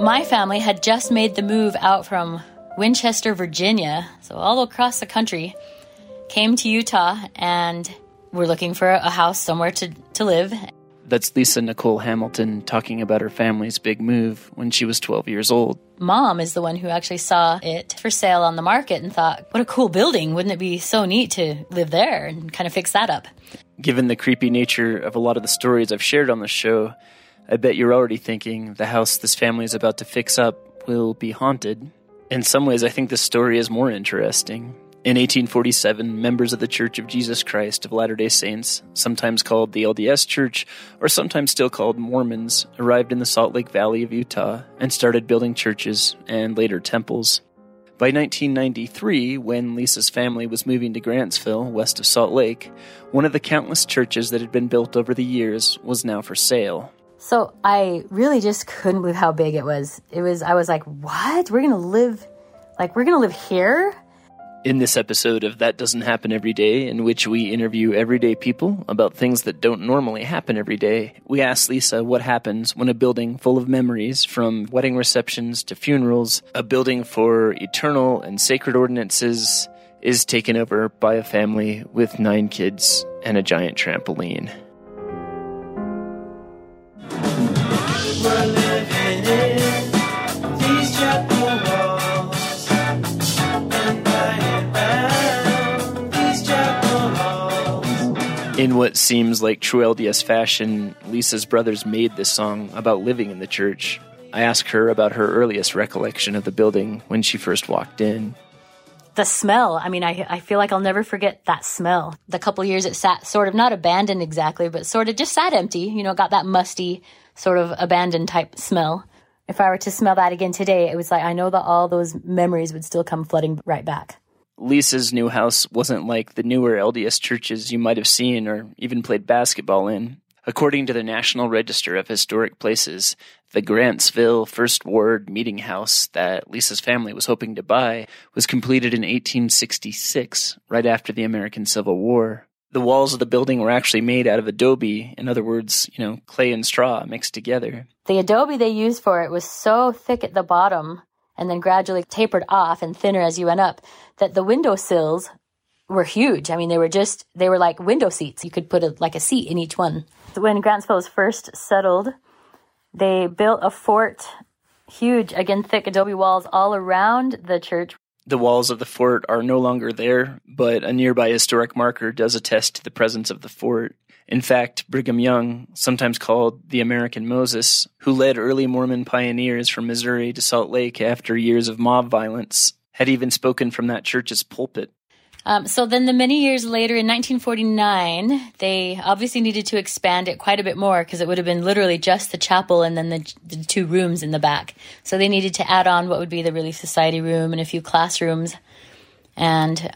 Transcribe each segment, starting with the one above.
my family had just made the move out from Winchester, Virginia, so all across the country, came to Utah and we're looking for a house somewhere to, to live. That's Lisa Nicolle Hamilton talking about her family's big move when she was 12 years old. Mom is the one who actually saw it for sale on the market and thought, what a cool building. Wouldn't it be so neat to live there and kind of fix that up? Given the creepy nature of a lot of the stories I've shared on the show, I bet you're already thinking the house this family is about to fix up will be haunted. In some ways, I think this story is more interesting. In 1847, members of the Church of Jesus Christ of Latter day Saints, sometimes called the LDS Church or sometimes still called Mormons, arrived in the Salt Lake Valley of Utah and started building churches and later temples. By 1993, when Lisa's family was moving to Grantsville, west of Salt Lake, one of the countless churches that had been built over the years was now for sale. So I really just couldn't believe how big it was. It was, I was like, what? We're going to live, like, we're going to live here? In this episode of That Doesn't Happen Every Day, in which we interview everyday people about things that don't normally happen every day, we ask Lisa what happens when a building full of memories, from wedding receptions to funerals, a building for eternal and sacred ordinances, is taken over by a family with nine kids and a giant trampoline. In what seems like true LDS fashion, Lisa's brothers made this song about living in the church. I ask her about her earliest recollection of the building when she first walked in. The smell, I mean, I, I feel like I'll never forget that smell. The couple years it sat sort of not abandoned exactly, but sort of just sat empty, you know, got that musty, sort of abandoned type smell. If I were to smell that again today, it was like I know that all those memories would still come flooding right back. Lisa's new house wasn't like the newer LDS churches you might have seen or even played basketball in. According to the National Register of Historic Places, the Grantsville First Ward meeting house that Lisa's family was hoping to buy was completed in 1866, right after the American Civil War. The walls of the building were actually made out of adobe, in other words, you know, clay and straw mixed together. The adobe they used for it was so thick at the bottom and then gradually tapered off and thinner as you went up, that the window sills were huge. I mean, they were just, they were like window seats. You could put a, like a seat in each one. When Grantsville was first settled, they built a fort, huge, again, thick adobe walls all around the church. The walls of the fort are no longer there, but a nearby historic marker does attest to the presence of the fort. In fact, Brigham Young, sometimes called the American Moses, who led early Mormon pioneers from Missouri to Salt Lake after years of mob violence, had even spoken from that church's pulpit. Um, so then, the many years later, in 1949, they obviously needed to expand it quite a bit more because it would have been literally just the chapel and then the, the two rooms in the back. So they needed to add on what would be the Relief Society room and a few classrooms. And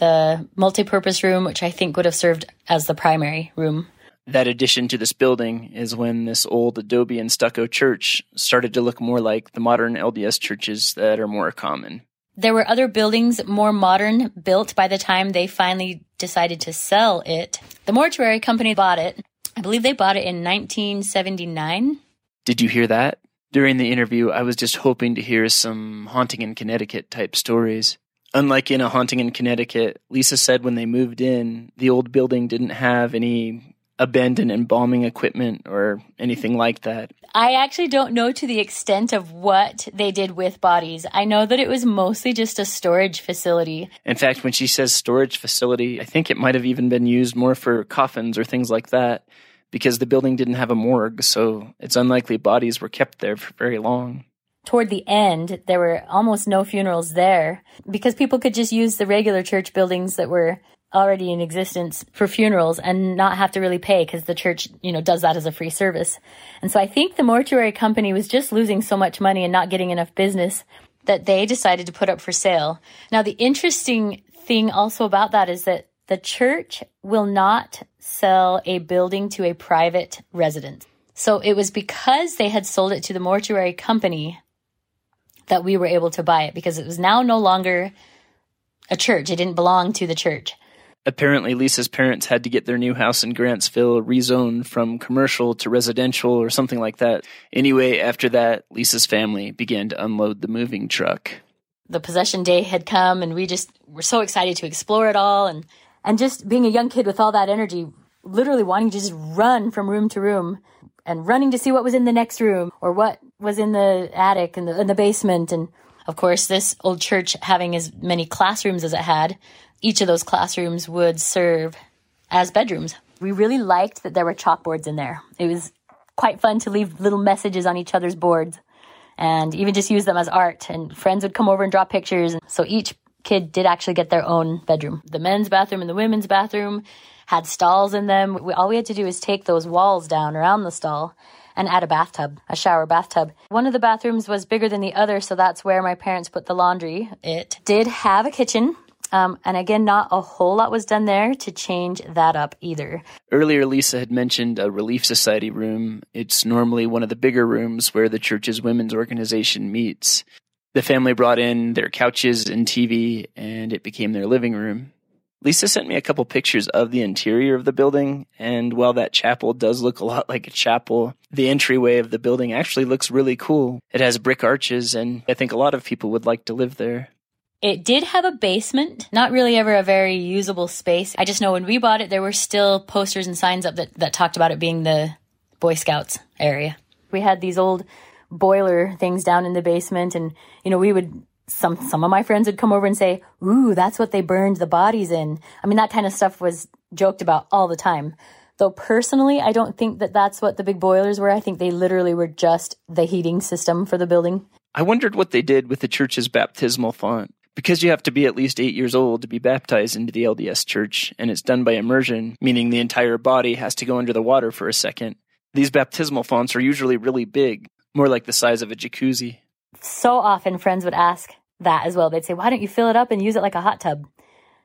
the multi-purpose room, which I think would have served as the primary room. That addition to this building is when this old adobe and stucco church started to look more like the modern LDS churches that are more common. There were other buildings more modern built by the time they finally decided to sell it. The mortuary company bought it. I believe they bought it in 1979. Did you hear that? During the interview, I was just hoping to hear some haunting in Connecticut type stories. Unlike in a haunting in Connecticut, Lisa said when they moved in, the old building didn't have any abandoned embalming equipment or anything like that. I actually don't know to the extent of what they did with bodies. I know that it was mostly just a storage facility. In fact, when she says storage facility, I think it might have even been used more for coffins or things like that because the building didn't have a morgue, so it's unlikely bodies were kept there for very long toward the end, there were almost no funerals there because people could just use the regular church buildings that were already in existence for funerals and not have to really pay because the church, you know, does that as a free service. And so I think the mortuary company was just losing so much money and not getting enough business that they decided to put up for sale. Now, the interesting thing also about that is that the church will not sell a building to a private resident. So it was because they had sold it to the mortuary company that we were able to buy it because it was now no longer a church. It didn't belong to the church. Apparently, Lisa's parents had to get their new house in Grantsville rezoned from commercial to residential or something like that. Anyway, after that, Lisa's family began to unload the moving truck. The possession day had come and we just were so excited to explore it all and and just being a young kid with all that energy, literally wanting to just run from room to room and running to see what was in the next room or what was in the attic and the, in the basement. And of course, this old church having as many classrooms as it had, each of those classrooms would serve as bedrooms. We really liked that there were chalkboards in there. It was quite fun to leave little messages on each other's boards and even just use them as art. And friends would come over and draw pictures. So each kid did actually get their own bedroom. The men's bathroom and the women's bathroom had stalls in them. We, all we had to do was take those walls down around the stall and add a bathtub, a shower bathtub. One of the bathrooms was bigger than the other, so that's where my parents put the laundry. It did have a kitchen. Um, and again, not a whole lot was done there to change that up either. Earlier, Lisa had mentioned a Relief Society room. It's normally one of the bigger rooms where the church's women's organization meets. The family brought in their couches and TV, and it became their living room. Lisa sent me a couple pictures of the interior of the building, and while that chapel does look a lot like a chapel, the entryway of the building actually looks really cool. It has brick arches, and I think a lot of people would like to live there. It did have a basement, not really ever a very usable space. I just know when we bought it, there were still posters and signs up that, that talked about it being the Boy Scouts area. We had these old boiler things down in the basement and you know we would some some of my friends would come over and say ooh that's what they burned the bodies in. I mean that kind of stuff was joked about all the time. Though personally i don't think that that's what the big boilers were. I think they literally were just the heating system for the building. I wondered what they did with the church's baptismal font. Because you have to be at least eight years old to be baptized into the LDS church, and it's done by immersion, meaning the entire body has to go under the water for a second. These baptismal fonts are usually really big, more like the size of a jacuzzi. So often friends would ask that as well. They'd say, why don't you fill it up and use it like a hot tub?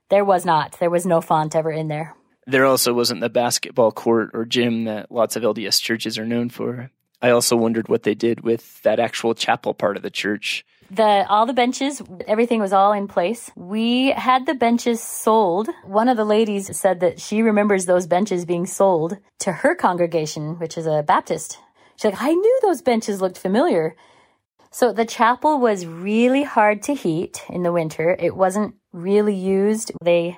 There was not. There was no font ever in there. There also wasn't the basketball court or gym that lots of LDS churches are known for. I also wondered what they did with that actual chapel part of the church. The all the benches, everything was all in place. We had the benches sold. One of the ladies said that she remembers those benches being sold to her congregation, which is a Baptist She's like, I knew those benches looked familiar. So the chapel was really hard to heat in the winter. It wasn't really used. They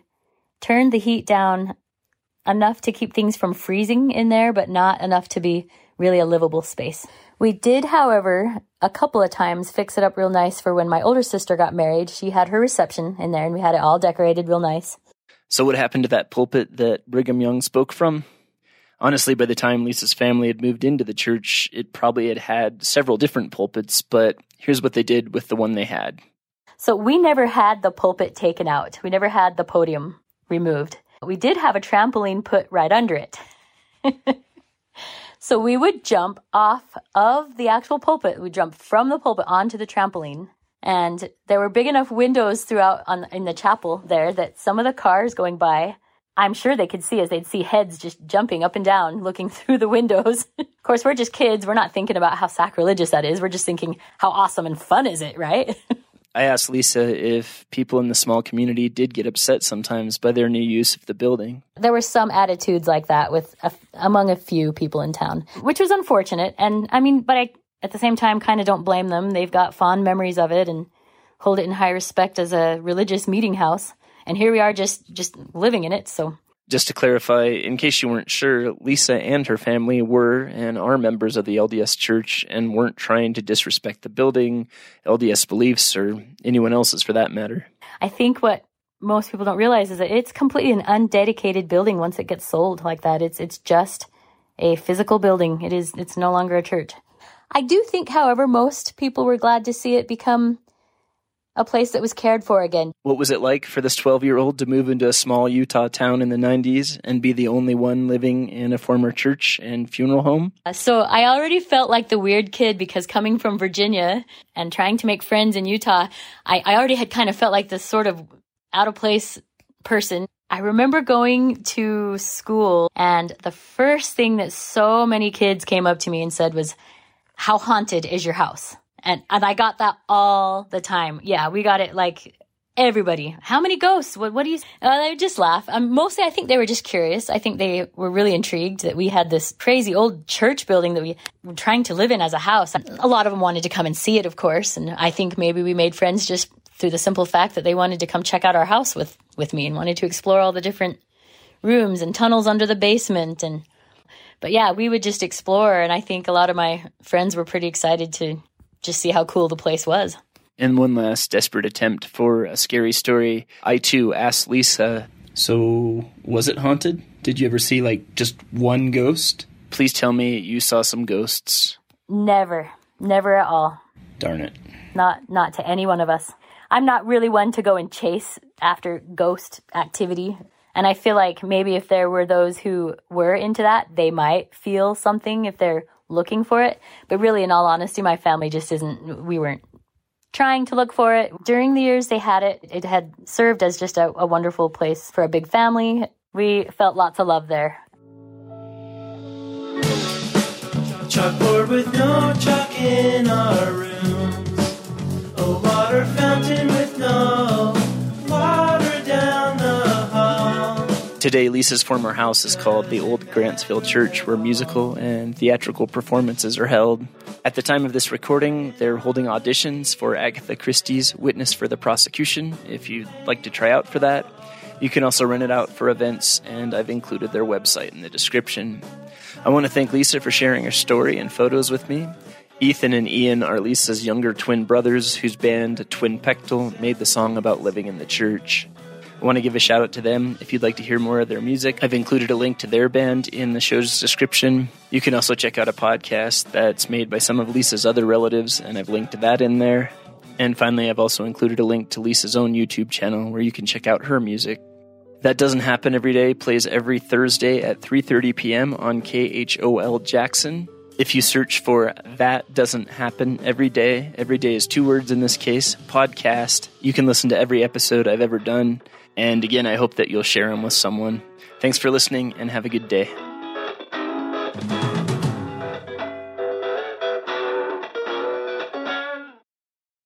turned the heat down enough to keep things from freezing in there, but not enough to be really a livable space. We did, however, a couple of times fix it up real nice for when my older sister got married. She had her reception in there and we had it all decorated real nice. So, what happened to that pulpit that Brigham Young spoke from? Honestly, by the time Lisa's family had moved into the church, it probably had had several different pulpits, but here's what they did with the one they had. So we never had the pulpit taken out. We never had the podium removed. We did have a trampoline put right under it. so we would jump off of the actual pulpit. We'd jump from the pulpit onto the trampoline. And there were big enough windows throughout on, in the chapel there that some of the cars going by I'm sure they could see as they'd see heads just jumping up and down, looking through the windows. of course, we're just kids. We're not thinking about how sacrilegious that is. We're just thinking, how awesome and fun is it, right? I asked Lisa if people in the small community did get upset sometimes by their new use of the building. There were some attitudes like that with a, among a few people in town, which was unfortunate. And I mean, but I at the same time kind of don't blame them. They've got fond memories of it and hold it in high respect as a religious meeting house and here we are just just living in it so just to clarify, in case you weren't sure, Lisa and her family were and are members of the LDS Church and weren't trying to disrespect the building, LDS beliefs, or anyone else's for that matter. I think what most people don't realize is that it's completely an undedicated building once it gets sold like that. It's it's just a physical building. It is it's no longer a church. I do think, however, most people were glad to see it become a place that was cared for again. What was it like for this 12 year old to move into a small Utah town in the 90s and be the only one living in a former church and funeral home? Uh, so I already felt like the weird kid because coming from Virginia and trying to make friends in Utah, I, I already had kind of felt like this sort of out of place person. I remember going to school and the first thing that so many kids came up to me and said was, How haunted is your house? And, and I got that all the time. Yeah, we got it like everybody, how many ghosts? What, what do you, uh, they would just laugh. Um, mostly I think they were just curious. I think they were really intrigued that we had this crazy old church building that we were trying to live in as a house. A lot of them wanted to come and see it, of course. And I think maybe we made friends just through the simple fact that they wanted to come check out our house with, with me and wanted to explore all the different rooms and tunnels under the basement and but yeah, we would just explore and I think a lot of my friends were pretty excited to just see how cool the place was. In one last desperate attempt for a scary story, I too asked Lisa, So, was it haunted? Did you ever see, like, just one ghost? Please tell me you saw some ghosts. Never. Never at all. Darn it. Not not to any one of us. I'm not really one to go and chase after ghost activity. And I feel like maybe if there were those who were into that, they might feel something if they're looking for it. But really, in all honesty, my family just isn't, we weren't trying to look for it. During the years they had it, it had served as just a, a wonderful place for a big family. We felt lots of love there. Chalkboard with no chalk in our rooms. A water fountain with no Today, Lisa's former house is called the Old Grantsville Church, where musical and theatrical performances are held. At the time of this recording, they're holding auditions for Agatha Christie's Witness for the Prosecution, if you'd like to try out for that. You can also rent it out for events, and I've included their website in the description. I want to thank Lisa for sharing her story and photos with me. Ethan and Ian are Lisa's younger twin brothers, whose band, Twinpectol, made the song about living in the church. I want to give a shout out to them. If you'd like to hear more of their music, I've included a link to their band in the show's description. You can also check out a podcast that's made by some of Lisa's other relatives, and I've linked that in there. And finally, I've also included a link to Lisa's own YouTube channel where you can check out her music. That doesn't happen every day. Plays every Thursday at 3:30 p.m. on KHOL Jackson. If you search for That Doesn't Happen Every Day, every day is two words in this case, podcast, you can listen to every episode I've ever done. And again, I hope that you'll share them with someone. Thanks for listening and have a good day.